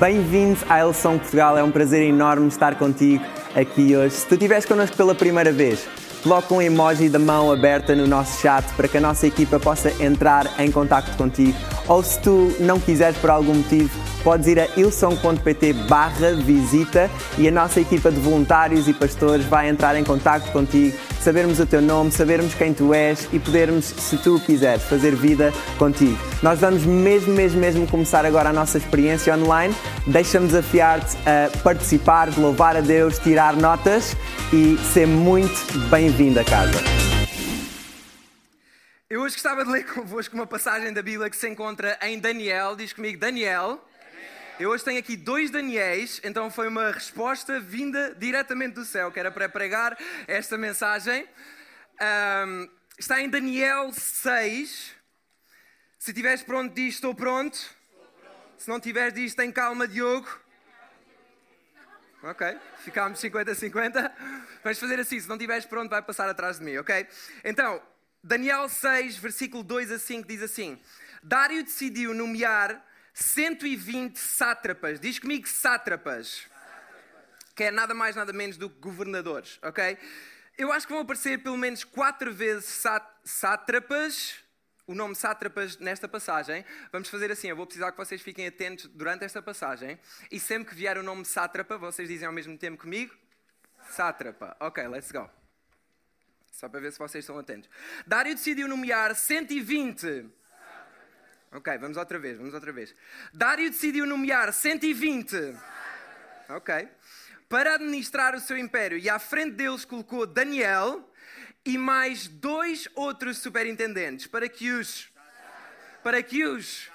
Bem-vindos à Elson Portugal, é um prazer enorme estar contigo aqui hoje. Se tu estiveres connosco pela primeira vez, coloca um emoji da mão aberta no nosso chat para que a nossa equipa possa entrar em contato contigo. Ou se tu não quiseres por algum motivo, podes ir a ilson.pt barra visita e a nossa equipa de voluntários e pastores vai entrar em contato contigo, sabermos o teu nome, sabermos quem tu és e podermos, se tu quiseres, fazer vida contigo. Nós vamos mesmo, mesmo, mesmo começar agora a nossa experiência online. Deixa-me desafiar-te a participar, louvar a Deus, tirar notas e ser muito bem-vindo a casa. Eu hoje gostava de ler convosco uma passagem da Bíblia que se encontra em Daniel. Diz comigo, Daniel. Eu hoje tenho aqui dois Daniéis, então foi uma resposta vinda diretamente do céu, que era para pregar esta mensagem. Um, está em Daniel 6. Se estiveres pronto, diz estou pronto. Se não tiveres, diz tem calma, Diogo. Ok, ficámos 50-50. Vamos fazer assim: se não estiveres pronto, vai passar atrás de mim, ok? Então, Daniel 6, versículo 2 a 5 diz assim: Dário decidiu nomear 120 sátrapas. Diz comigo sátrapas. Que é nada mais, nada menos do que governadores, ok? Eu acho que vão aparecer pelo menos quatro vezes sátrapas, o nome sátrapas nesta passagem. Vamos fazer assim, eu vou precisar que vocês fiquem atentos durante esta passagem. E sempre que vier o nome sátrapa, vocês dizem ao mesmo tempo comigo? Sátrapa. Ok, let's go. Só para ver se vocês estão atentos. Dário decidiu nomear 120. Ok, vamos outra vez, vamos outra vez. Dário decidiu nomear 120. Ok. Para administrar o seu império. E à frente deles colocou Daniel e mais dois outros superintendentes para que os para que os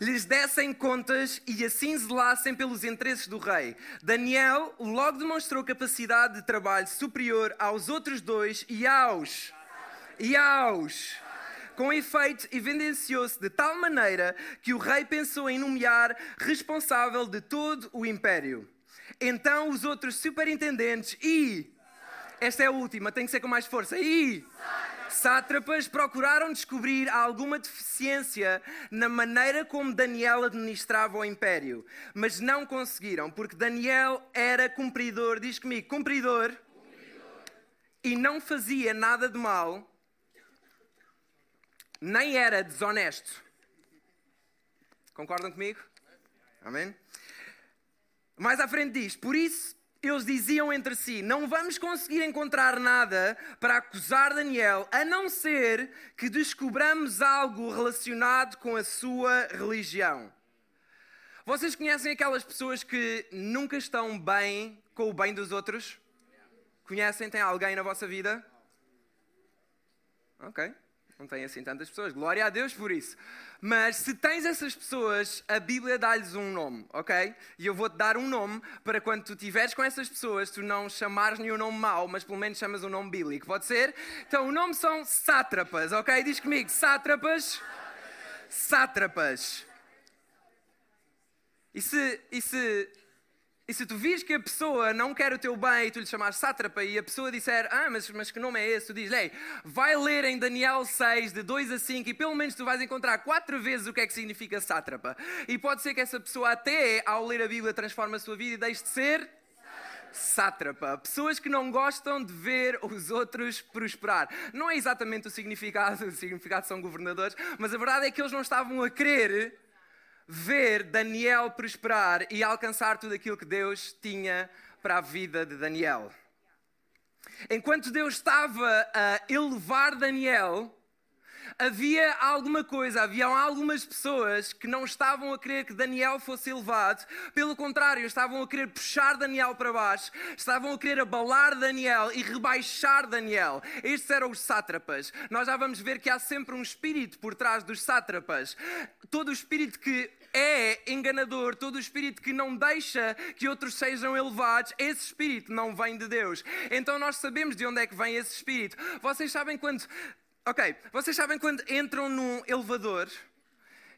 lhes dessem contas e assim zelassem pelos interesses do rei. Daniel logo demonstrou capacidade de trabalho superior aos outros dois e aos. E aos. Com efeito, evidenciou-se de tal maneira que o rei pensou em nomear responsável de todo o império. Então os outros superintendentes e. Esta é a última, tem que ser com mais força. E sátrapas procuraram descobrir alguma deficiência na maneira como Daniel administrava o império, mas não conseguiram, porque Daniel era cumpridor, diz comigo, cumpridor, cumpridor. e não fazia nada de mal, nem era desonesto. Concordam comigo? Amém? Mais à frente diz: Por isso eles diziam entre si: Não vamos conseguir encontrar nada para acusar Daniel, a não ser que descobramos algo relacionado com a sua religião. Vocês conhecem aquelas pessoas que nunca estão bem com o bem dos outros? Conhecem? Tem alguém na vossa vida? Ok. Não tem assim tantas pessoas. Glória a Deus por isso. Mas se tens essas pessoas, a Bíblia dá-lhes um nome, ok? E eu vou-te dar um nome para quando tu estiveres com essas pessoas, tu não chamares nenhum nome mau, mas pelo menos chamas um nome bíblico. Pode ser? Então, o nome são sátrapas, ok? Diz comigo, sátrapas. Sátrapas. E se, e se e se tu vis que a pessoa não quer o teu bem e tu lhe chamas sátrapa e a pessoa disser, ah, mas, mas que nome é esse? Tu dizes, ei, vai ler em Daniel 6, de 2 a 5 e pelo menos tu vais encontrar quatro vezes o que é que significa sátrapa. E pode ser que essa pessoa até, ao ler a Bíblia, transforme a sua vida e deixe de ser sátrapa. Pessoas que não gostam de ver os outros prosperar. Não é exatamente o significado, o significado são governadores, mas a verdade é que eles não estavam a querer ver Daniel prosperar e alcançar tudo aquilo que Deus tinha para a vida de Daniel. Enquanto Deus estava a elevar Daniel, havia alguma coisa, havia algumas pessoas que não estavam a querer que Daniel fosse elevado, pelo contrário, estavam a querer puxar Daniel para baixo, estavam a querer abalar Daniel e rebaixar Daniel. Estes eram os sátrapas. Nós já vamos ver que há sempre um espírito por trás dos sátrapas. Todo o espírito que é enganador, todo espírito que não deixa que outros sejam elevados, esse espírito não vem de Deus. Então nós sabemos de onde é que vem esse espírito. Vocês sabem quando. Ok, vocês sabem quando entram num elevador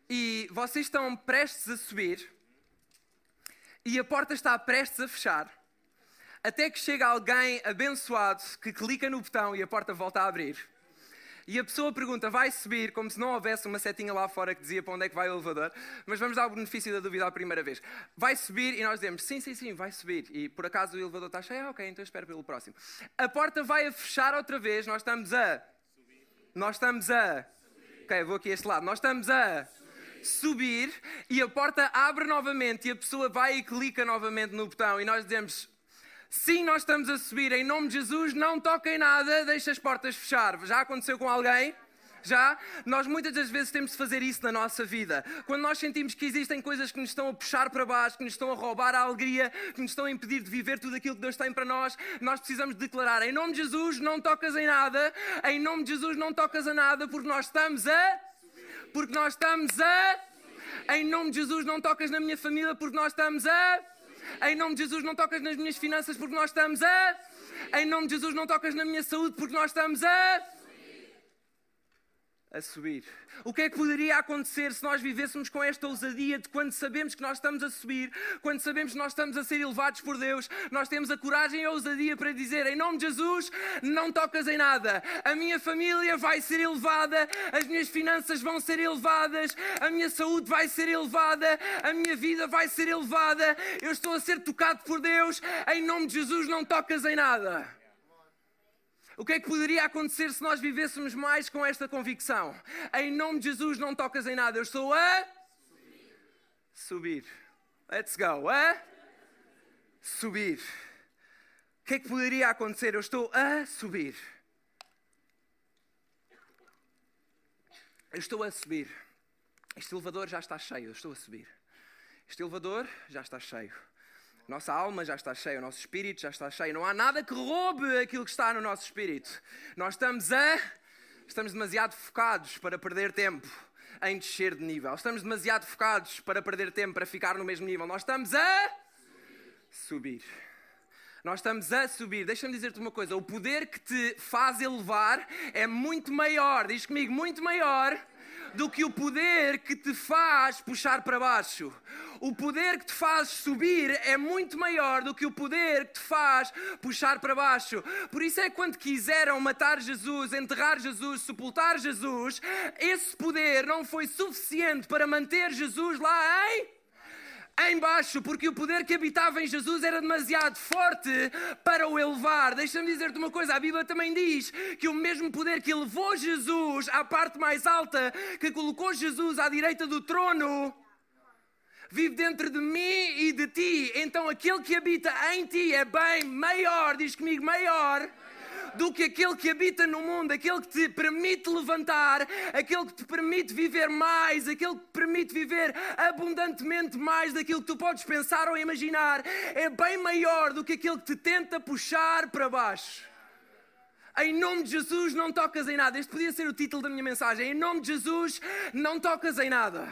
e vocês estão prestes a subir e a porta está prestes a fechar, até que chega alguém abençoado que clica no botão e a porta volta a abrir. E a pessoa pergunta, vai subir, como se não houvesse uma setinha lá fora que dizia para onde é que vai o elevador, mas vamos dar o benefício da dúvida à primeira vez. Vai subir e nós dizemos, sim, sim, sim, vai subir. E por acaso o elevador está cheio, ah, ok, então espero pelo próximo. A porta vai a fechar outra vez, nós estamos a. Subir. Nós estamos a. Subir. Ok, vou aqui a este lado. Nós estamos a. Subir e a porta abre novamente e a pessoa vai e clica novamente no botão e nós dizemos Sim, nós estamos a subir. Em nome de Jesus, não toquem nada, deixe as portas fechar. Já aconteceu com alguém? Já? Nós muitas das vezes temos de fazer isso na nossa vida. Quando nós sentimos que existem coisas que nos estão a puxar para baixo, que nos estão a roubar a alegria, que nos estão a impedir de viver tudo aquilo que Deus tem para nós, nós precisamos declarar: em nome de Jesus, não tocas em nada, em nome de Jesus, não tocas a nada, porque nós estamos a. Porque nós estamos a. Em nome de Jesus, não tocas na minha família, porque nós estamos a. Em nome de Jesus, não tocas nas minhas finanças porque nós estamos a. Em nome de Jesus, não tocas na minha saúde porque nós estamos a a subir. O que é que poderia acontecer se nós vivêssemos com esta ousadia de quando sabemos que nós estamos a subir, quando sabemos que nós estamos a ser elevados por Deus, nós temos a coragem e a ousadia para dizer: em nome de Jesus, não tocas em nada. A minha família vai ser elevada, as minhas finanças vão ser elevadas, a minha saúde vai ser elevada, a minha vida vai ser elevada. Eu estou a ser tocado por Deus. Em nome de Jesus, não tocas em nada. O que é que poderia acontecer se nós vivêssemos mais com esta convicção? Em nome de Jesus, não tocas em nada, eu estou a subir. subir. Let's go. A subir. O que é que poderia acontecer? Eu estou a subir. Eu estou a subir. Este elevador já está cheio, eu estou a subir. Este elevador já está cheio. Nossa alma já está cheia, o nosso espírito já está cheio. Não há nada que roube aquilo que está no nosso espírito. Nós estamos a. Estamos demasiado focados para perder tempo em descer de nível. Estamos demasiado focados para perder tempo para ficar no mesmo nível. Nós estamos a. subir. Nós estamos a subir. Deixa-me dizer-te uma coisa: o poder que te faz elevar é muito maior. Diz comigo, muito maior do que o poder que te faz puxar para baixo. O poder que te faz subir é muito maior do que o poder que te faz puxar para baixo. Por isso é que quando quiseram matar Jesus, enterrar Jesus, sepultar Jesus, esse poder não foi suficiente para manter Jesus lá em embaixo, porque o poder que habitava em Jesus era demasiado forte para o elevar. Deixa-me dizer-te uma coisa: a Bíblia também diz que o mesmo poder que elevou Jesus à parte mais alta, que colocou Jesus à direita do trono, vive dentro de mim e de ti. Então aquele que habita em ti é bem maior, diz comigo, maior do que aquele que habita no mundo, aquele que te permite levantar, aquele que te permite viver mais, aquele que te permite viver abundantemente mais daquilo que tu podes pensar ou imaginar, é bem maior do que aquele que te tenta puxar para baixo. Em nome de Jesus, não tocas em nada. Este podia ser o título da minha mensagem. Em nome de Jesus, não tocas em nada.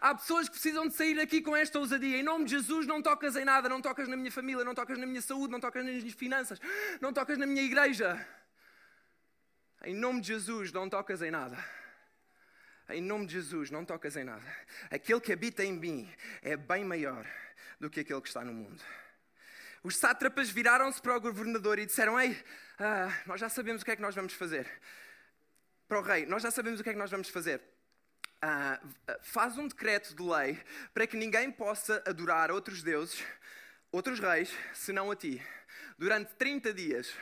Há pessoas que precisam de sair daqui com esta ousadia. Em nome de Jesus, não tocas em nada. Não tocas na minha família, não tocas na minha saúde, não tocas nas minhas finanças, não tocas na minha igreja. Em nome de Jesus, não tocas em nada. Em nome de Jesus, não tocas em nada. Aquele que habita em mim é bem maior do que aquele que está no mundo. Os sátrapas viraram-se para o governador e disseram: Ei, ah, nós já sabemos o que é que nós vamos fazer. Para o rei, nós já sabemos o que é que nós vamos fazer. Ah, faz um decreto de lei para que ninguém possa adorar outros deuses, outros reis, senão a ti, durante 30 dias.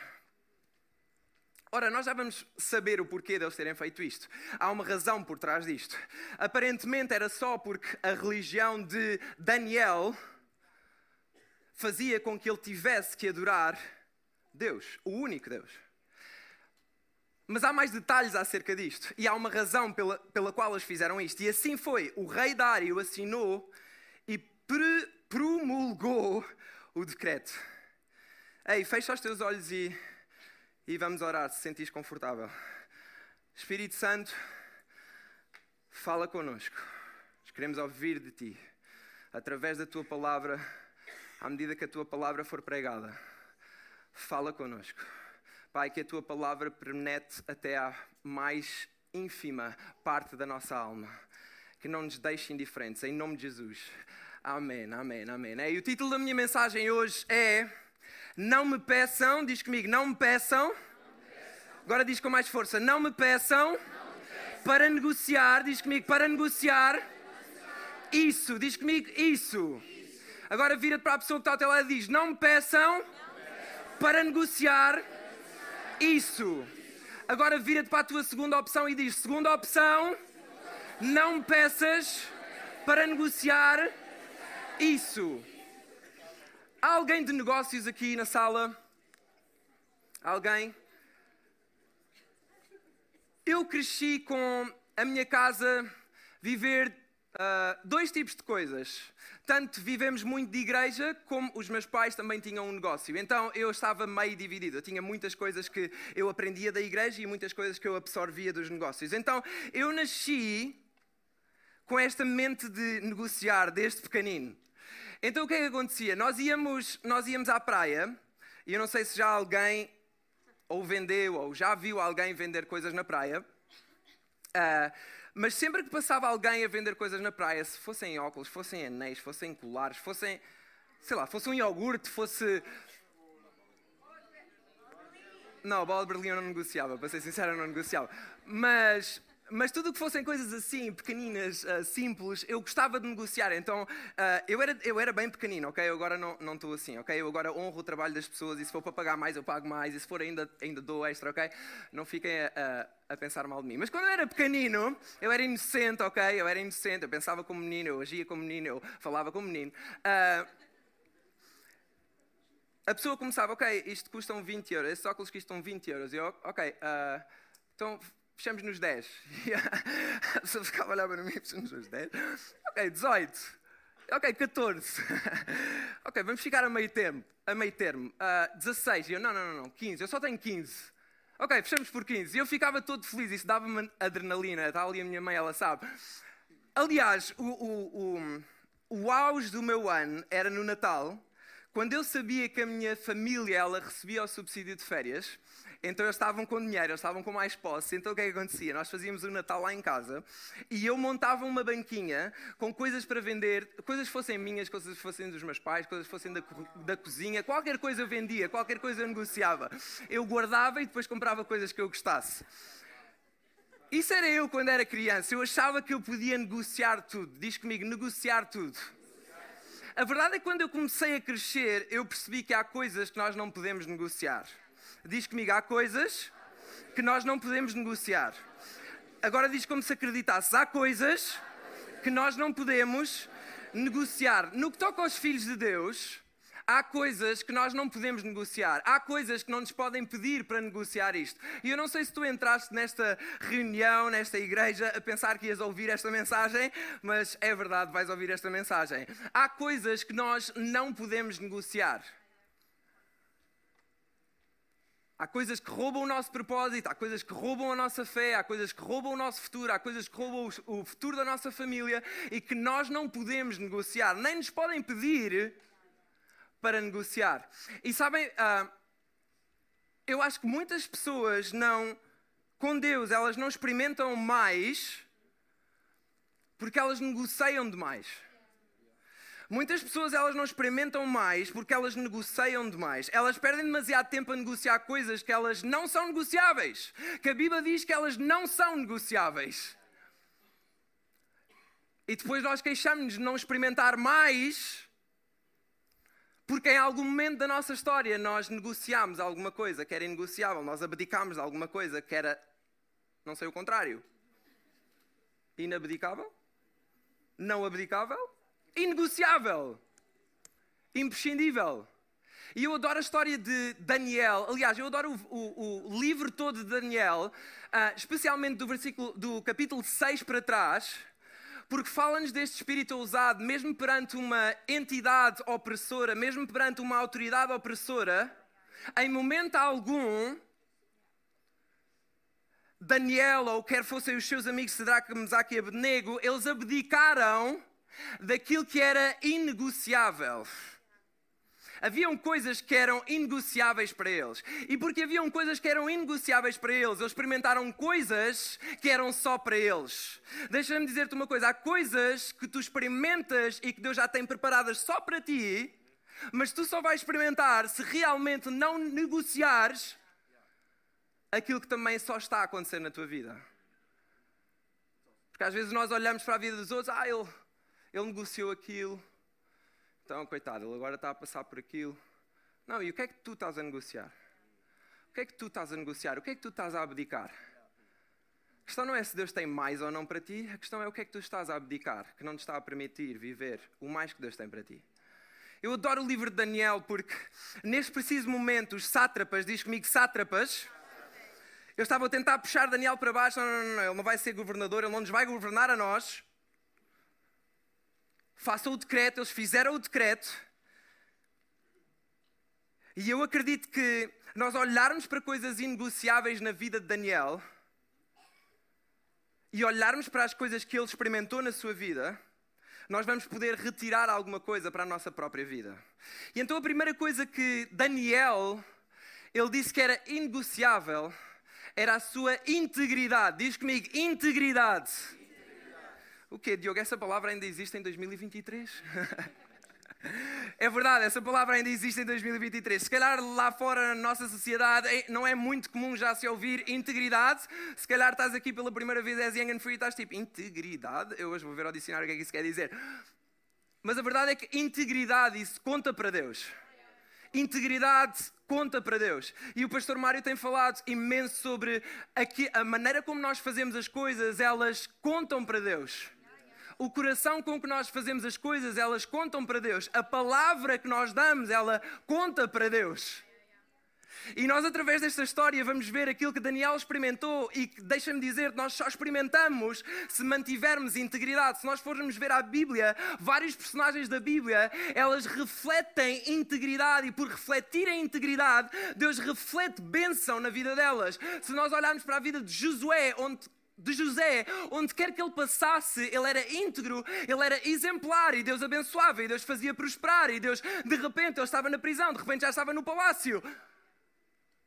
Ora, nós já vamos saber o porquê de eles terem feito isto. Há uma razão por trás disto. Aparentemente era só porque a religião de Daniel fazia com que ele tivesse que adorar Deus, o único Deus. Mas há mais detalhes acerca disto, e há uma razão pela, pela qual eles fizeram isto. E assim foi: o rei Dário assinou e pre promulgou o decreto. Ei, fecha os teus olhos e, e vamos orar se sentires confortável. Espírito Santo, fala connosco. Nós queremos ouvir de ti, através da tua palavra à medida que a tua palavra for pregada. Fala connosco. Pai, que a tua palavra penetre até à mais ínfima parte da nossa alma. Que não nos deixe indiferentes, em nome de Jesus. Amém, amém, amém. E o título da minha mensagem hoje é Não me peçam, diz comigo, não me peçam Agora diz com mais força: Não me peçam para negociar, diz comigo, para negociar. Isso, diz comigo, isso. Agora vira-te para a pessoa que está ao teu lado e diz: Não me peçam para negociar isso. Agora vira-te para a tua segunda opção e diz: Segunda opção, não me peças para negociar isso. Há alguém de negócios aqui na sala? Alguém? Eu cresci com a minha casa viver uh, dois tipos de coisas. Tanto vivemos muito de igreja, como os meus pais também tinham um negócio. Então eu estava meio dividido. Eu tinha muitas coisas que eu aprendia da igreja e muitas coisas que eu absorvia dos negócios. Então eu nasci com esta mente de negociar desde pequenino. Então o que é que acontecia? Nós íamos, nós íamos à praia, e eu não sei se já alguém ou vendeu, ou já viu alguém vender coisas na praia. Uh, mas sempre que passava alguém a vender coisas na praia, se fossem óculos, fossem anéis, fossem colares, fossem, sei lá, fosse um iogurte, fosse. Não, a bola de Berlim eu não negociava, para ser sincero, eu não negociava. Mas mas tudo o que fossem coisas assim, pequeninas, uh, simples, eu gostava de negociar. Então, uh, eu, era, eu era bem pequenino, ok? Eu agora não, estou assim, ok? Eu agora honro o trabalho das pessoas e se for para pagar mais, eu pago mais. E se for ainda, ainda dou extra, ok? Não fiquem a, a, a pensar mal de mim. Mas quando eu era pequenino, eu era inocente, ok? Eu era inocente, eu pensava como menino, eu agia como menino, eu falava como menino. Uh, a pessoa começava, ok, isto custam 20 euros, esses óculos custam 20 euros. E eu, ok, então fechamos nos 10. E a pessoa ficava a olhar para mim, fechamos nos 10. Ok, 18. Ok, 14. ok, vamos ficar a meio termo. A meio termo. Uh, ah, 16. E eu, não, não, não, não, 15. Eu só tenho 15. Ok, fechamos por 15. E eu ficava todo feliz. Isso dava-me adrenalina. Está ali a minha mãe, ela sabe. Aliás, o, o, o, o auge do meu ano era no Natal, quando eu sabia que a minha família ela recebia o subsídio de férias então eles estavam com dinheiro, eles estavam com mais posse. Então o que é que acontecia? Nós fazíamos o Natal lá em casa e eu montava uma banquinha com coisas para vender, coisas que fossem minhas, coisas que fossem dos meus pais, coisas que fossem da, da cozinha, qualquer coisa eu vendia, qualquer coisa eu negociava. Eu guardava e depois comprava coisas que eu gostasse. Isso era eu quando era criança. Eu achava que eu podia negociar tudo. Diz comigo, negociar tudo. A verdade é que quando eu comecei a crescer, eu percebi que há coisas que nós não podemos negociar. Diz comigo, há coisas que nós não podemos negociar. Agora diz como se acreditasses, há coisas que nós não podemos negociar. No que toca aos filhos de Deus, há coisas que nós não podemos negociar. Há coisas que não nos podem pedir para negociar isto. E eu não sei se tu entraste nesta reunião, nesta igreja, a pensar que ias ouvir esta mensagem, mas é verdade, vais ouvir esta mensagem. Há coisas que nós não podemos negociar. Há coisas que roubam o nosso propósito, há coisas que roubam a nossa fé, há coisas que roubam o nosso futuro, há coisas que roubam o futuro da nossa família e que nós não podemos negociar, nem nos podem pedir para negociar. E sabem, uh, eu acho que muitas pessoas não, com Deus, elas não experimentam mais porque elas negociam demais. Muitas pessoas elas não experimentam mais porque elas negociam demais. Elas perdem demasiado tempo a negociar coisas que elas não são negociáveis. Que a Bíblia diz que elas não são negociáveis. E depois nós queixamos-nos de não experimentar mais porque em algum momento da nossa história nós negociámos alguma coisa que era inegociável, nós abdicámos de alguma coisa que era, não sei o contrário, inabdicável, não abdicável? Inegociável, imprescindível. E eu adoro a história de Daniel. Aliás, eu adoro o, o, o livro todo de Daniel, uh, especialmente do versículo do capítulo 6 para trás, porque fala-nos deste espírito ousado, mesmo perante uma entidade opressora, mesmo perante uma autoridade opressora, em momento algum, Daniel, ou quer fossem os seus amigos Sedraque, Mesaque e Abednego, eles abdicaram daquilo que era inegociável. Haviam coisas que eram inegociáveis para eles. E porque haviam coisas que eram inegociáveis para eles, eles experimentaram coisas que eram só para eles. Deixa-me dizer-te uma coisa: há coisas que tu experimentas e que Deus já tem preparadas só para ti, mas tu só vais experimentar se realmente não negociares aquilo que também só está a acontecer na tua vida. Porque às vezes nós olhamos para a vida dos outros, ah, ele, ele negociou aquilo, então, coitado, ele agora está a passar por aquilo. Não, e o que é que tu estás a negociar? O que é que tu estás a negociar? O que é que tu estás a abdicar? A questão não é se Deus tem mais ou não para ti, a questão é o que é que tu estás a abdicar, que não te está a permitir viver o mais que Deus tem para ti. Eu adoro o livro de Daniel porque, neste preciso momento, os sátrapas, diz comigo sátrapas, eu estava a tentar puxar Daniel para baixo, não, não, não, ele não vai ser governador, ele não nos vai governar a nós. Façam o decreto, eles fizeram o decreto. E eu acredito que nós olharmos para coisas inegociáveis na vida de Daniel e olharmos para as coisas que ele experimentou na sua vida, nós vamos poder retirar alguma coisa para a nossa própria vida. E então a primeira coisa que Daniel, ele disse que era inegociável, era a sua integridade. Diz comigo, integridade. O quê, Diogo? Essa palavra ainda existe em 2023? É verdade, essa palavra ainda existe em 2023. Se calhar lá fora na nossa sociedade não é muito comum já se ouvir integridade. Se calhar estás aqui pela primeira vez, és young and free e estás tipo, integridade? Eu hoje vou ver ao dicionário o que é que isso quer dizer. Mas a verdade é que integridade, isso conta para Deus. Integridade conta para Deus. E o pastor Mário tem falado imenso sobre aqui, a maneira como nós fazemos as coisas, elas contam para Deus o coração com que nós fazemos as coisas, elas contam para Deus. A palavra que nós damos, ela conta para Deus. E nós, através desta história, vamos ver aquilo que Daniel experimentou e que, deixa-me dizer, nós só experimentamos se mantivermos integridade. Se nós formos ver a Bíblia, vários personagens da Bíblia, elas refletem integridade e por refletirem integridade, Deus reflete bênção na vida delas. Se nós olharmos para a vida de Josué, onde de José, onde quer que ele passasse, ele era íntegro, ele era exemplar e Deus abençoava e Deus fazia prosperar e Deus, de repente, ele estava na prisão, de repente já estava no palácio.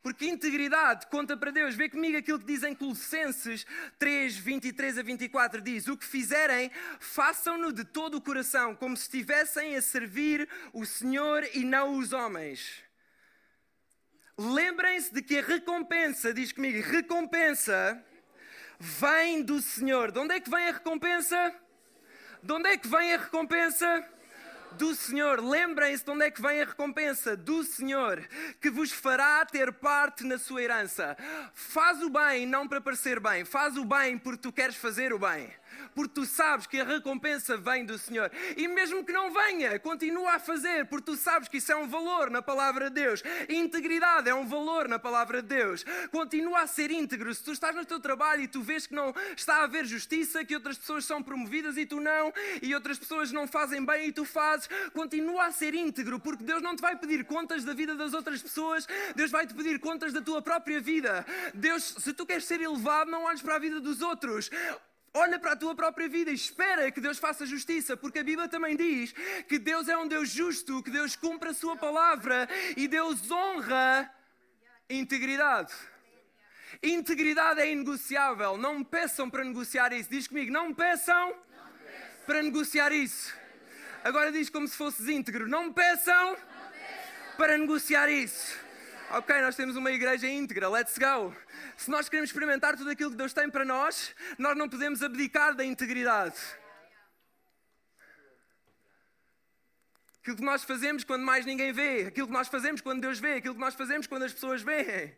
Porque integridade conta para Deus. Vê comigo aquilo que diz em Colossenses 3, 23 a 24: diz: O que fizerem, façam-no de todo o coração, como se estivessem a servir o Senhor e não os homens. Lembrem-se de que a recompensa, diz comigo, recompensa vem do Senhor. De onde é que vem a recompensa? De onde é que vem a recompensa? do Senhor. Lembrem-se de onde é que vem a recompensa do Senhor, que vos fará ter parte na sua herança. Faz o bem não para parecer bem, faz o bem porque tu queres fazer o bem porque tu sabes que a recompensa vem do Senhor. E mesmo que não venha, continua a fazer, porque tu sabes que isso é um valor na palavra de Deus. Integridade é um valor na palavra de Deus. Continua a ser íntegro. Se tu estás no teu trabalho e tu vês que não está a haver justiça, que outras pessoas são promovidas e tu não, e outras pessoas não fazem bem e tu fazes, continua a ser íntegro, porque Deus não te vai pedir contas da vida das outras pessoas, Deus vai te pedir contas da tua própria vida. Deus, se tu queres ser elevado, não olhes para a vida dos outros. Olha para a tua própria vida e espera que Deus faça justiça, porque a Bíblia também diz que Deus é um Deus justo, que Deus cumpre a sua palavra e Deus honra integridade. Integridade é inegociável. Não me peçam para negociar isso. Diz comigo, não me peçam, para negociar isso. Agora diz como se fosses íntegro. Não me peçam para negociar isso. Ok, nós temos uma igreja íntegra, let's go. Se nós queremos experimentar tudo aquilo que Deus tem para nós, nós não podemos abdicar da integridade. Aquilo que nós fazemos quando mais ninguém vê, aquilo que nós fazemos quando Deus vê, aquilo que nós fazemos quando as pessoas veem.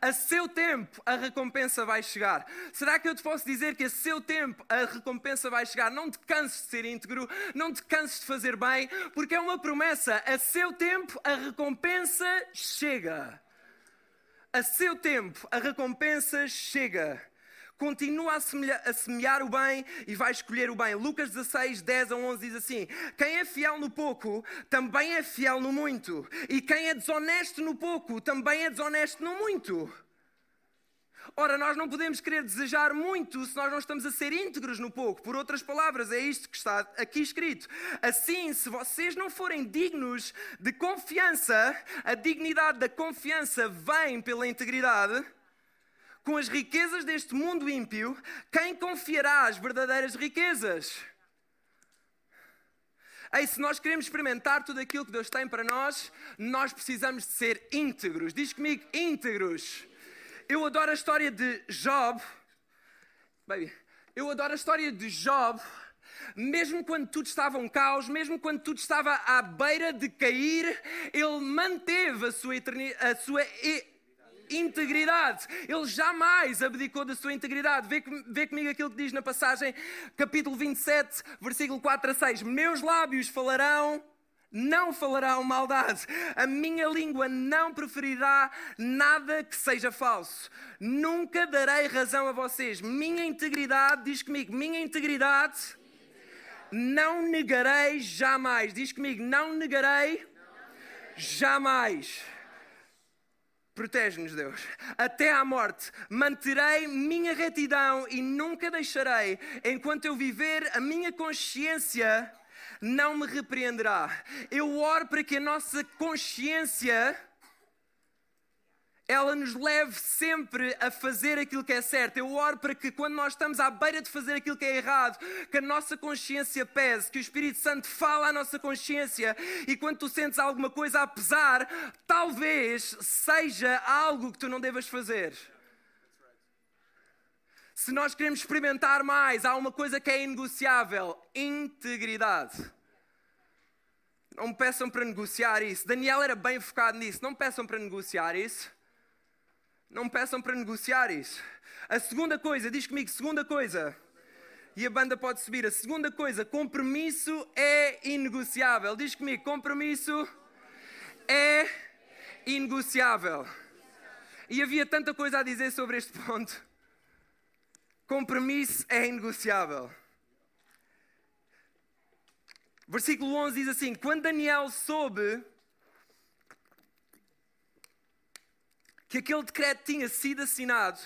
A seu tempo a recompensa vai chegar. Será que eu te posso dizer que a seu tempo a recompensa vai chegar? Não te canses de ser íntegro, não te canses de fazer bem, porque é uma promessa. A seu tempo a recompensa chega. A seu tempo a recompensa chega continua a semear, a semear, o bem e vai escolher o bem. Lucas 16, 10 a 11 diz assim: Quem é fiel no pouco, também é fiel no muito. E quem é desonesto no pouco, também é desonesto no muito. Ora, nós não podemos querer desejar muito se nós não estamos a ser íntegros no pouco. Por outras palavras, é isto que está aqui escrito. Assim, se vocês não forem dignos de confiança, a dignidade da confiança vem pela integridade com as riquezas deste mundo ímpio, quem confiará as verdadeiras riquezas? Ei, se nós queremos experimentar tudo aquilo que Deus tem para nós, nós precisamos de ser íntegros. Diz comigo, íntegros. Eu adoro a história de Job. Baby, eu adoro a história de Job. Mesmo quando tudo estava um caos, mesmo quando tudo estava à beira de cair, ele manteve a sua, a sua integridade. Ele jamais abdicou da sua integridade. Vê, vê comigo aquilo que diz na passagem, capítulo 27, versículo 4 a 6. Meus lábios falarão não falarão maldade, a minha língua não preferirá nada que seja falso. Nunca darei razão a vocês. Minha integridade, diz comigo, minha integridade não negarei jamais. Diz comigo, não negarei jamais. Protege-nos, Deus, até à morte. Manterei minha retidão e nunca deixarei, enquanto eu viver, a minha consciência não me repreenderá. Eu oro para que a nossa consciência ela nos leve sempre a fazer aquilo que é certo. Eu oro para que quando nós estamos à beira de fazer aquilo que é errado, que a nossa consciência pese, que o Espírito Santo fale à nossa consciência e quando tu sentes alguma coisa a pesar, talvez seja algo que tu não devas fazer. Se nós queremos experimentar mais, há uma coisa que é inegociável: integridade. Não me peçam para negociar isso. Daniel era bem focado nisso. Não me peçam para negociar isso. Não me peçam para negociar isso. A segunda coisa, diz comigo, segunda coisa. E a banda pode subir. A segunda coisa, compromisso é inegociável. Diz comigo, compromisso é inegociável. E havia tanta coisa a dizer sobre este ponto. Compromisso é inegociável. Versículo 11 diz assim: Quando Daniel soube que aquele decreto tinha sido assinado,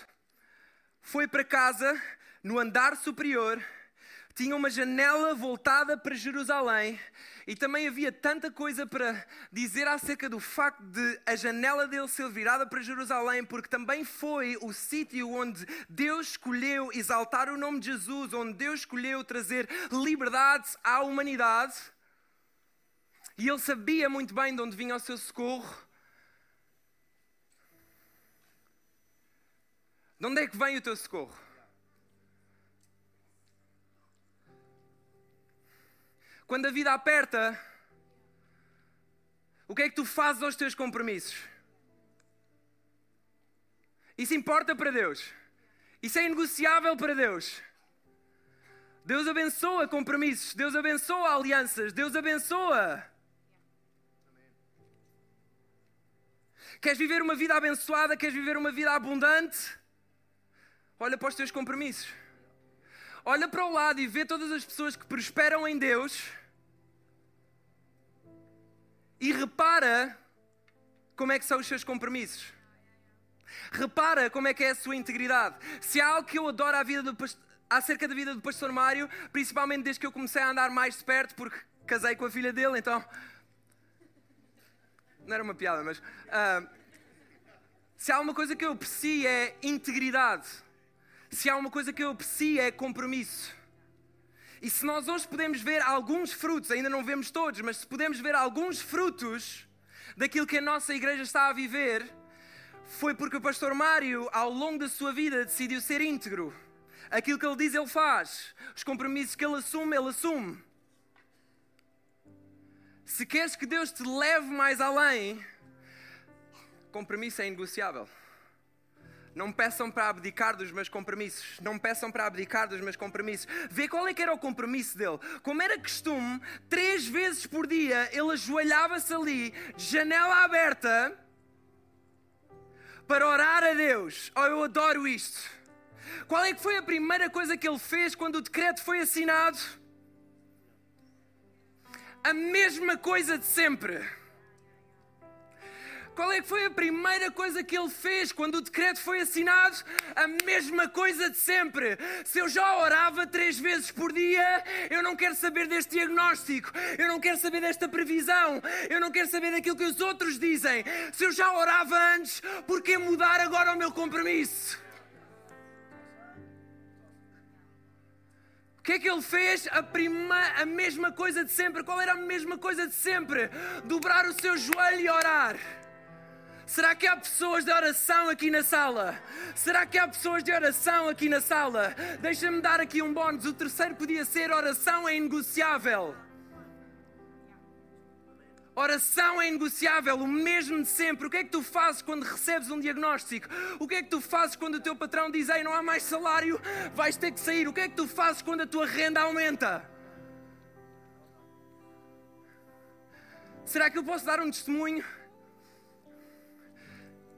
foi para casa, no andar superior, tinha uma janela voltada para Jerusalém e também havia tanta coisa para dizer acerca do facto de a janela dele ser virada para Jerusalém, porque também foi o sítio onde Deus escolheu exaltar o nome de Jesus, onde Deus escolheu trazer liberdade à humanidade. E ele sabia muito bem de onde vinha o seu socorro. De onde é que vem o teu socorro? Quando a vida aperta, o que é que tu fazes aos teus compromissos? Isso importa para Deus. Isso é inegociável para Deus. Deus abençoa compromissos, Deus abençoa alianças, Deus abençoa. Queres viver uma vida abençoada? Queres viver uma vida abundante? Olha para os teus compromissos olha para o lado e vê todas as pessoas que prosperam em Deus e repara como é que são os seus compromissos. Repara como é que é a sua integridade. Se há algo que eu adoro à vida do acerca da vida do pastor Mário, principalmente desde que eu comecei a andar mais de perto, porque casei com a filha dele, então. Não era uma piada, mas. Uh, se há uma coisa que eu aprecio é integridade se há uma coisa que eu aprecio é compromisso. E se nós hoje podemos ver alguns frutos, ainda não vemos todos, mas se podemos ver alguns frutos daquilo que a nossa igreja está a viver, foi porque o pastor Mário, ao longo da sua vida, decidiu ser íntegro. Aquilo que ele diz, ele faz. Os compromissos que ele assume, ele assume. Se queres que Deus te leve mais além, compromisso é negociável. Não me peçam para abdicar dos meus compromissos. Não me peçam para abdicar dos meus compromissos. Vê qual é que era o compromisso dele. Como era costume, três vezes por dia ele ajoelhava-se ali, janela aberta, para orar a Deus. Oh, eu adoro isto. Qual é que foi a primeira coisa que ele fez quando o decreto foi assinado? A mesma coisa de sempre. Qual é que foi a primeira coisa que ele fez quando o decreto foi assinado? A mesma coisa de sempre. Se eu já orava três vezes por dia, eu não quero saber deste diagnóstico, eu não quero saber desta previsão, eu não quero saber daquilo que os outros dizem. Se eu já orava antes, por que mudar agora o meu compromisso? O que é que ele fez? A, prima, a mesma coisa de sempre. Qual era a mesma coisa de sempre? Dobrar o seu joelho e orar. Será que há pessoas de oração aqui na sala? Será que há pessoas de oração aqui na sala? Deixa-me dar aqui um bónus. O terceiro podia ser oração é inegociável. Oração é negociável, o mesmo de sempre. O que é que tu fazes quando recebes um diagnóstico? O que é que tu fazes quando o teu patrão diz: Ei, não há mais salário, vais ter que sair? O que é que tu fazes quando a tua renda aumenta? Será que eu posso dar um testemunho?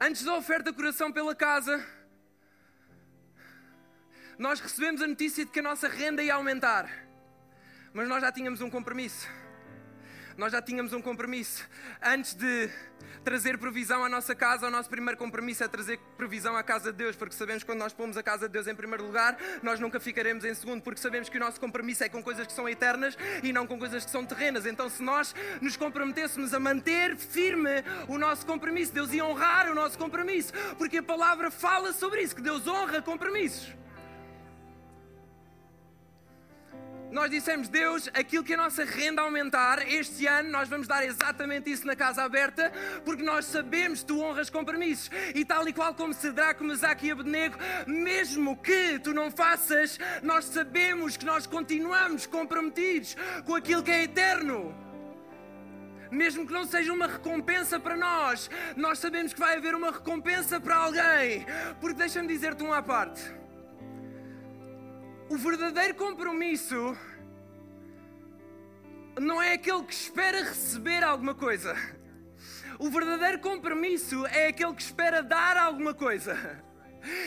Antes da oferta coração pela casa, nós recebemos a notícia de que a nossa renda ia aumentar, mas nós já tínhamos um compromisso nós já tínhamos um compromisso. Antes de trazer provisão à nossa casa, o nosso primeiro compromisso é trazer provisão à casa de Deus, porque sabemos que quando nós pomos a casa de Deus em primeiro lugar, nós nunca ficaremos em segundo, porque sabemos que o nosso compromisso é com coisas que são eternas e não com coisas que são terrenas. Então, se nós nos comprometêssemos a manter firme o nosso compromisso, Deus ia honrar o nosso compromisso, porque a palavra fala sobre isso, que Deus honra compromissos. Nós dissemos, Deus, aquilo que a nossa renda aumentar este ano, nós vamos dar exatamente isso na casa aberta, porque nós sabemos que tu honras compromissos. E tal e qual como Cedraco, Mesaque e Abednego, mesmo que tu não faças, nós sabemos que nós continuamos comprometidos com aquilo que é eterno. Mesmo que não seja uma recompensa para nós, nós sabemos que vai haver uma recompensa para alguém. Porque deixa-me dizer-te uma parte o verdadeiro compromisso não é aquele que espera receber alguma coisa. O verdadeiro compromisso é aquele que espera dar alguma coisa.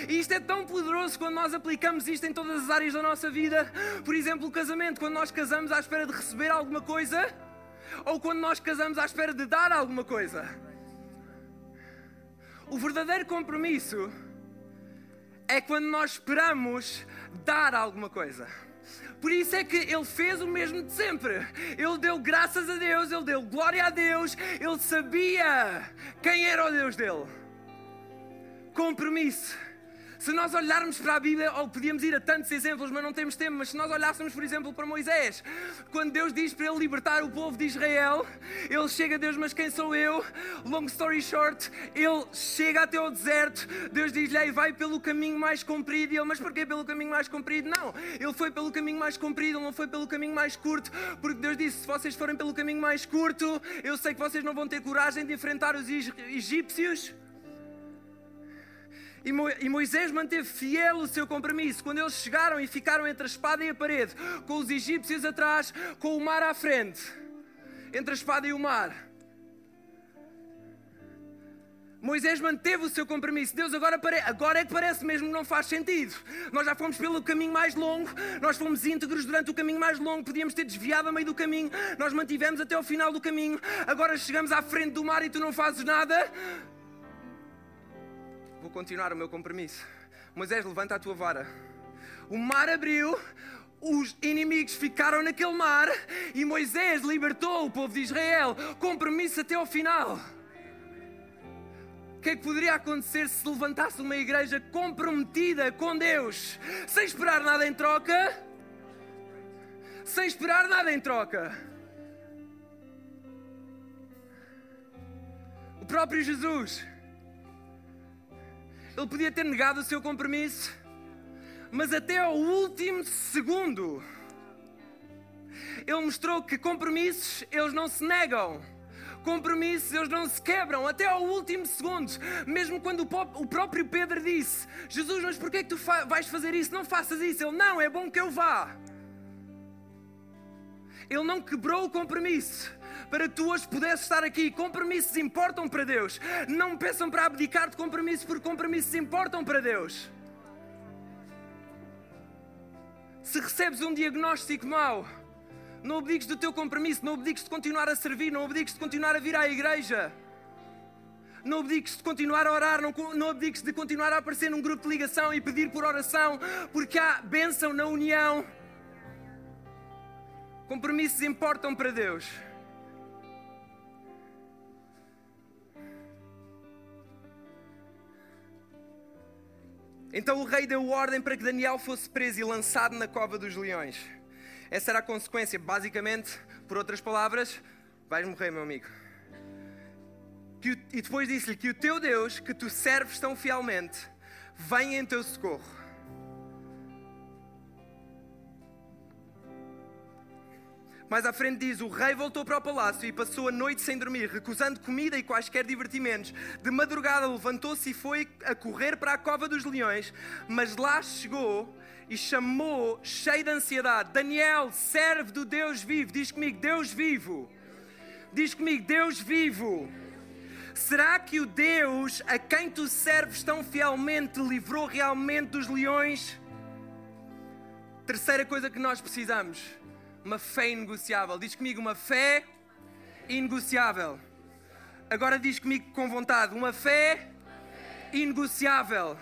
E isto é tão poderoso quando nós aplicamos isto em todas as áreas da nossa vida. Por exemplo, o casamento, quando nós casamos à espera de receber alguma coisa, ou quando nós casamos à espera de dar alguma coisa. O verdadeiro compromisso é quando nós esperamos dar alguma coisa. Por isso é que ele fez o mesmo de sempre. Ele deu graças a Deus, ele deu glória a Deus, ele sabia quem era o Deus dele. Compromisso. Se nós olharmos para a Bíblia, ou podíamos ir a tantos exemplos, mas não temos tempo, mas se nós olhássemos, por exemplo, para Moisés, quando Deus diz para ele libertar o povo de Israel, ele chega a Deus, mas quem sou eu? Long story short, ele chega até o deserto, Deus diz-lhe, vai pelo caminho mais comprido, e ele, mas porquê pelo caminho mais comprido? Não, ele foi pelo caminho mais comprido, ele não foi pelo caminho mais curto, porque Deus disse, se vocês forem pelo caminho mais curto, eu sei que vocês não vão ter coragem de enfrentar os egípcios, e Moisés manteve fiel o seu compromisso. Quando eles chegaram e ficaram entre a espada e a parede, com os egípcios atrás, com o mar à frente, entre a espada e o mar. Moisés manteve o seu compromisso. Deus, agora, agora é que parece mesmo que não faz sentido. Nós já fomos pelo caminho mais longo, nós fomos íntegros durante o caminho mais longo, podíamos ter desviado a meio do caminho, nós mantivemos até o final do caminho. Agora chegamos à frente do mar e tu não fazes nada vou continuar o meu compromisso. Moisés, levanta a tua vara. O mar abriu, os inimigos ficaram naquele mar e Moisés libertou o povo de Israel. Compromisso até ao final. O que é que poderia acontecer se levantasse uma igreja comprometida com Deus, sem esperar nada em troca? Sem esperar nada em troca. O próprio Jesus ele podia ter negado o seu compromisso, mas até ao último segundo, ele mostrou que compromissos eles não se negam. Compromissos eles não se quebram até ao último segundo. Mesmo quando o próprio Pedro disse: Jesus, mas porquê é que tu vais fazer isso? Não faças isso. Ele, não, é bom que eu vá. Ele não quebrou o compromisso para tu hoje pudesses estar aqui. Compromissos importam para Deus. Não peçam para abdicar de compromissos, porque compromissos importam para Deus. Se recebes um diagnóstico mau, não abdiques do teu compromisso, não abdiques de continuar a servir, não abdiques de continuar a vir à igreja. Não abdiques de continuar a orar, não, abdiques de continuar a aparecer num grupo de ligação e pedir por oração, porque há bênção na união. Compromissos importam para Deus. Então o rei deu ordem para que Daniel fosse preso e lançado na cova dos leões. Essa era a consequência. Basicamente, por outras palavras, vais morrer, meu amigo. e depois disse-lhe que o teu Deus, que tu serves tão fielmente, venha em teu socorro. Mais à frente diz: O rei voltou para o palácio e passou a noite sem dormir, recusando comida e quaisquer divertimentos. De madrugada levantou-se e foi a correr para a cova dos leões, mas lá chegou e chamou, cheio de ansiedade: Daniel, serve do Deus vivo. Diz comigo: Deus vivo. Diz comigo: Deus vivo. Será que o Deus a quem tu serves tão fielmente te livrou realmente dos leões? Terceira coisa que nós precisamos uma fé inegociável. Diz comigo uma fé inegociável. Agora diz comigo com vontade, uma fé inegociável.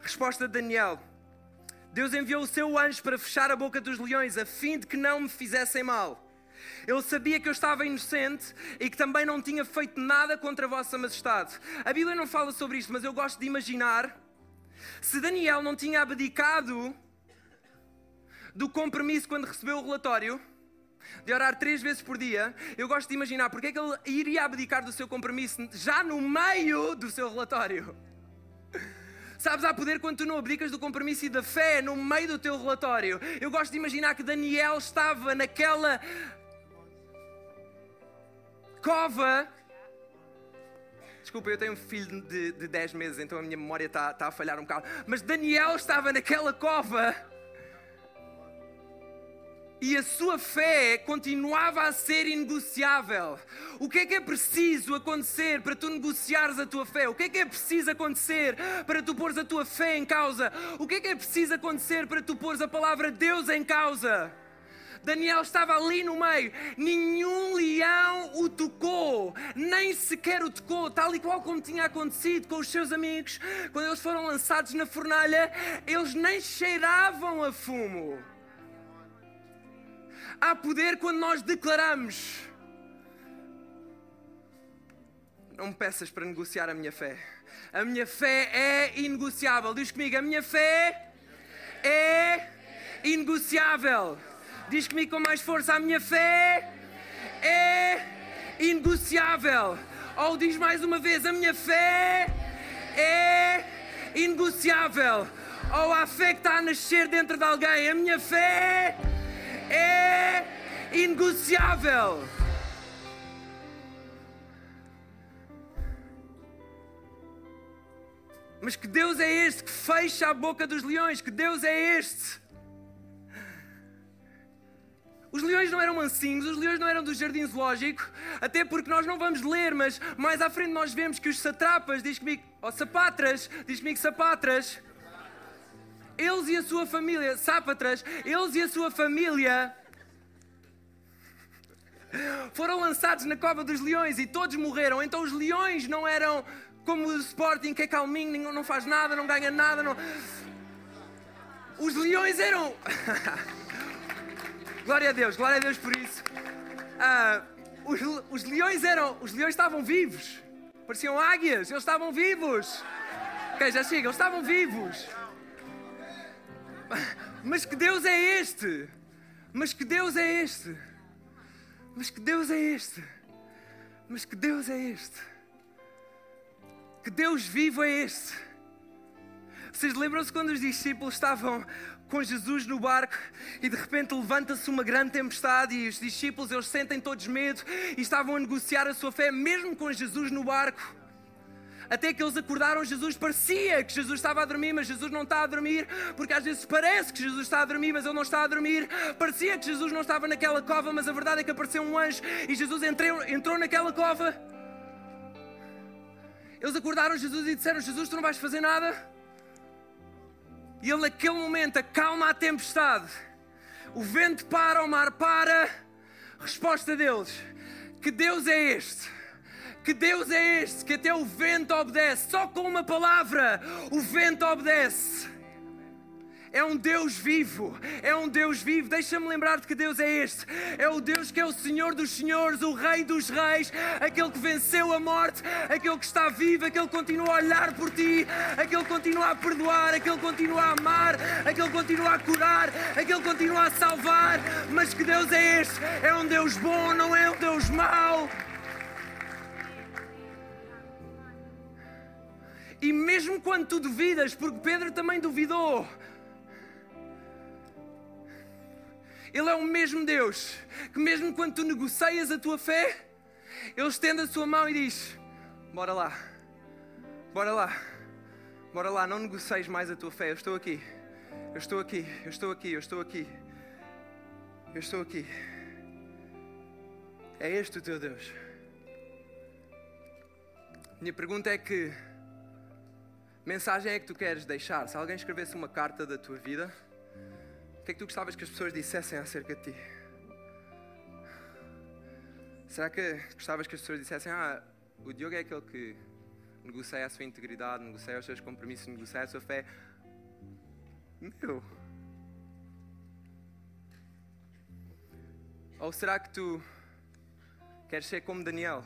Resposta de Daniel. Deus enviou o seu anjo para fechar a boca dos leões, a fim de que não me fizessem mal. Ele sabia que eu estava inocente e que também não tinha feito nada contra a vossa majestade. A Bíblia não fala sobre isto, mas eu gosto de imaginar se Daniel não tinha abdicado do compromisso quando recebeu o relatório de orar três vezes por dia, eu gosto de imaginar porque é que ele iria abdicar do seu compromisso já no meio do seu relatório. Sabes, há poder quando tu não abdicas do compromisso e da fé no meio do teu relatório. Eu gosto de imaginar que Daniel estava naquela cova. Desculpa, eu tenho um filho de, de 10 meses, então a minha memória está, está a falhar um bocado. Mas Daniel estava naquela cova e a sua fé continuava a ser inegociável. O que é que é preciso acontecer para tu negociares a tua fé? O que é que é preciso acontecer para tu pôres a tua fé em causa? O que é que é preciso acontecer para tu pôres a palavra Deus em causa? Daniel estava ali no meio, nenhum leão tocou, nem sequer o tocou, tal e qual como tinha acontecido com os seus amigos, quando eles foram lançados na fornalha, eles nem cheiravam a fumo. Há poder quando nós declaramos: Não me peças para negociar a minha fé. A minha fé é inegociável. Diz comigo: A minha fé é inegociável. Diz comigo com mais força: a minha fé é inegociável. Ou diz mais uma vez: a minha fé é inegociável. Ou a fé que está a nascer dentro de alguém: a minha fé é inegociável. Mas que Deus é este que fecha a boca dos leões? Que Deus é este os leões não eram mansinhos, os leões não eram do jardim zoológico, até porque nós não vamos ler, mas mais à frente nós vemos que os satrapas, diz comigo, ou sapatras, diz comigo sapatras, eles e a sua família, sápatras, eles e a sua família foram lançados na cova dos leões e todos morreram. Então os leões não eram como o Sporting, que é calminho, não faz nada, não ganha nada. Não... Os leões eram. Glória a Deus, glória a Deus por isso. Ah, os, os leões eram, os leões estavam vivos. Pareciam águias, eles estavam vivos. Ok, já chega, eles estavam vivos. Mas que Deus é este? Mas que Deus é este? Mas que Deus é este? Mas que Deus é este? Que Deus vivo é este? Vocês lembram-se quando os discípulos estavam com Jesus no barco e de repente levanta-se uma grande tempestade e os discípulos eles sentem todos medo e estavam a negociar a sua fé mesmo com Jesus no barco. Até que eles acordaram, Jesus parecia que Jesus estava a dormir, mas Jesus não está a dormir, porque às vezes parece que Jesus está a dormir, mas ele não está a dormir. Parecia que Jesus não estava naquela cova, mas a verdade é que apareceu um anjo e Jesus entrou, entrou naquela cova. Eles acordaram Jesus e disseram: Jesus, tu não vais fazer nada? E ele, naquele momento, acalma a tempestade. O vento para, o mar para. Resposta deles: Que Deus é este? Que Deus é este que até o vento obedece? Só com uma palavra, o vento obedece é um Deus vivo, é um Deus vivo. Deixa-me lembrar de que Deus é este: é o Deus que é o Senhor dos Senhores, o Rei dos Reis, aquele que venceu a morte, aquele que está vivo, aquele que continua a olhar por ti, aquele que continua a perdoar, aquele que continua a amar, aquele que continua a curar, aquele Ele continua a salvar, mas que Deus é este? É um Deus bom, não é um Deus mau. E mesmo quando tu duvidas, porque Pedro também duvidou, Ele é o mesmo Deus que, mesmo quando tu negocias a tua fé, Ele estende a sua mão e diz: Bora lá, bora lá, bora lá, não negocies mais a tua fé. Eu estou aqui, eu estou aqui, eu estou aqui, eu estou aqui, eu estou aqui. É este o teu Deus. Minha pergunta é que mensagem é que tu queres deixar? Se alguém escrevesse uma carta da tua vida, que é que tu gostavas que as pessoas dissessem acerca de ti? Será que gostavas que as pessoas dissessem: Ah, o Diogo é aquele que negocia a sua integridade, negocia os seus compromissos, negocia a sua fé? Meu. Ou será que tu queres ser como Daniel?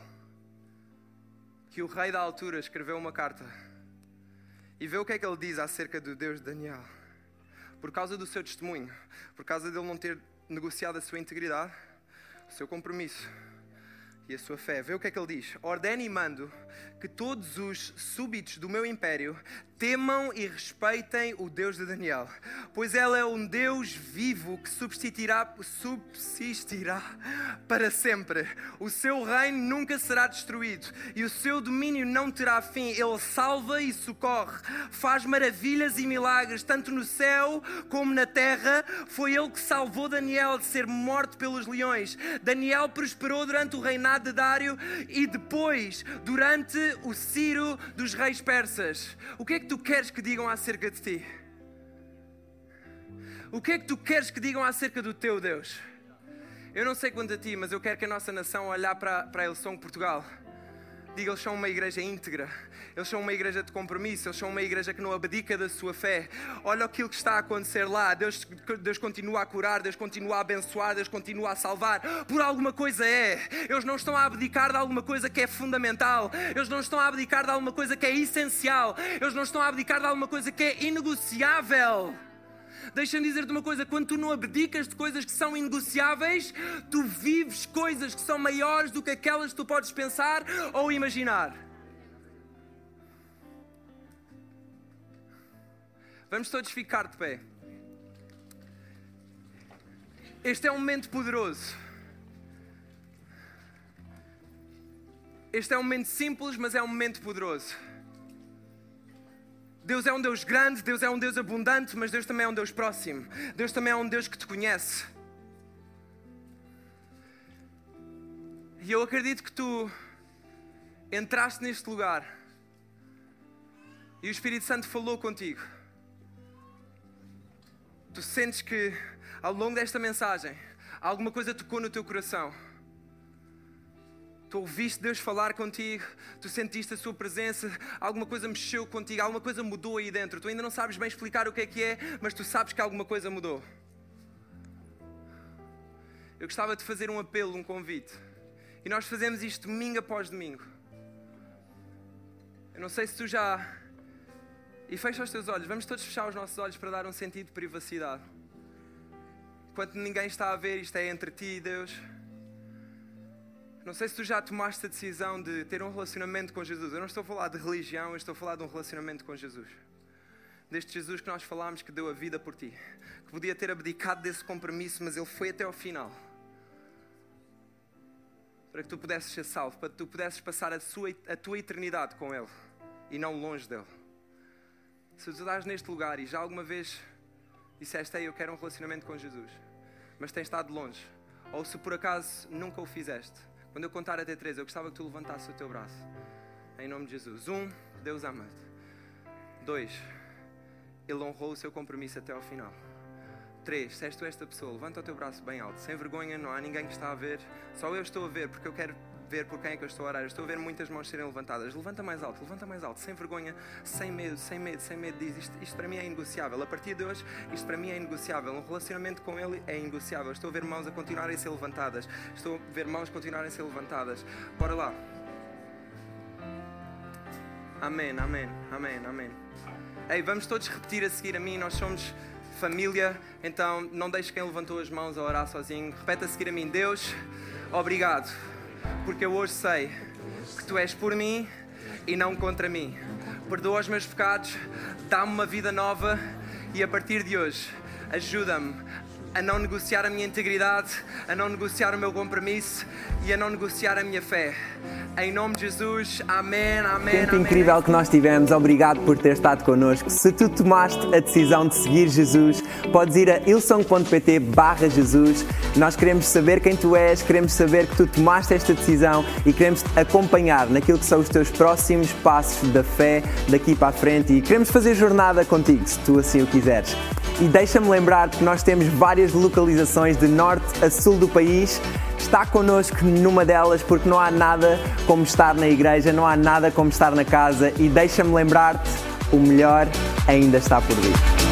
Que o rei da altura escreveu uma carta e vê o que é que ele diz acerca do Deus de Daniel. Por causa do seu testemunho, por causa dele não ter negociado a sua integridade, o seu compromisso e a sua fé. Vê o que é que ele diz: Ordene e mando que todos os súbitos do meu império temam e respeitem o Deus de Daniel, pois ele é um Deus vivo que subsistirá, subsistirá para sempre. O seu reino nunca será destruído e o seu domínio não terá fim. Ele salva e socorre, faz maravilhas e milagres, tanto no céu como na terra. Foi ele que salvou Daniel de ser morto pelos leões. Daniel prosperou durante o reinado de Dário e depois, durante o Ciro dos reis persas. O que é que tu queres que digam acerca de ti? O que é que tu queres que digam acerca do teu Deus? Eu não sei quanto a ti, mas eu quero que a nossa nação olhar para, para a Eleição Portugal diga, eles são uma igreja íntegra, eles são uma igreja de compromisso, eles são uma igreja que não abdica da sua fé. Olha aquilo que está a acontecer lá. Deus, Deus continua a curar, Deus continua a abençoar, Deus continua a salvar. Por alguma coisa é. Eles não estão a abdicar de alguma coisa que é fundamental. Eles não estão a abdicar de alguma coisa que é essencial. Eles não estão a abdicar de alguma coisa que é inegociável. Deixa-me dizer-te uma coisa: quando tu não abdicas de coisas que são inegociáveis, tu vives coisas que são maiores do que aquelas que tu podes pensar ou imaginar. Vamos todos ficar de pé. Este é um momento poderoso. Este é um momento simples, mas é um momento poderoso. Deus é um Deus grande, Deus é um Deus abundante, mas Deus também é um Deus próximo. Deus também é um Deus que te conhece. E eu acredito que tu entraste neste lugar e o Espírito Santo falou contigo. Tu sentes que ao longo desta mensagem alguma coisa tocou no teu coração Tu ouviste Deus falar contigo, tu sentiste a sua presença, alguma coisa mexeu contigo, alguma coisa mudou aí dentro. Tu ainda não sabes bem explicar o que é que é, mas tu sabes que alguma coisa mudou. Eu gostava de fazer um apelo, um convite. E nós fazemos isto domingo após domingo. Eu não sei se tu já. E fecha os teus olhos. Vamos todos fechar os nossos olhos para dar um sentido de privacidade. Enquanto ninguém está a ver, isto é entre ti e Deus. Não sei se tu já tomaste a decisão de ter um relacionamento com Jesus. Eu não estou a falar de religião, eu estou a falar de um relacionamento com Jesus. Deste Jesus que nós falámos que deu a vida por ti, que podia ter abdicado desse compromisso, mas ele foi até ao final. Para que tu pudesses ser salvo, para que tu pudesses passar a, sua, a tua eternidade com Ele e não longe dele. Se tu estás neste lugar e já alguma vez disseste, Ei, eu quero um relacionamento com Jesus, mas tens estado longe, ou se por acaso nunca o fizeste, quando eu contar até três, eu gostava que tu levantasses o teu braço. Em nome de Jesus. Um, Deus ama-te. Dois, Ele honrou o seu compromisso até ao final. Três, se és tu esta pessoa, levanta o teu braço bem alto, sem vergonha, não há ninguém que está a ver. Só eu estou a ver, porque eu quero ver por quem é que eu estou a orar. Eu estou a ver muitas mãos serem levantadas. Levanta mais alto, levanta mais alto, sem vergonha, sem medo, sem medo, sem medo. Diz: isto, isto para mim é inegociável. A partir de hoje, isto para mim é inegociável. Um relacionamento com Ele é inegociável. Estou a ver mãos a continuarem a ser levantadas. Estou a ver mãos continuarem a ser levantadas. Bora lá. Amém, amém, amém, amém. Ei, vamos todos repetir a seguir a mim. Nós somos família. Então, não deixe quem levantou as mãos a orar sozinho. Repete a seguir a mim: Deus, obrigado, porque eu hoje sei que tu és por mim e não contra mim. Perdoa os meus pecados, dá-me uma vida nova e a partir de hoje, ajuda-me a não negociar a minha integridade, a não negociar o meu compromisso e a não negociar a minha fé. Em nome de Jesus, amém, amém. Tempo amém. incrível que nós tivemos, obrigado por ter estado connosco. Se tu tomaste a decisão de seguir Jesus, podes ir a ilsong.pt barra Jesus. Nós queremos saber quem tu és, queremos saber que tu tomaste esta decisão e queremos te acompanhar naquilo que são os teus próximos passos da fé daqui para a frente e queremos fazer jornada contigo, se tu assim o quiseres. E deixa-me lembrar que nós temos várias localizações de norte a sul do país. Está connosco numa delas porque não há nada como estar na igreja, não há nada como estar na casa. E deixa-me lembrar-te: o melhor ainda está por vir.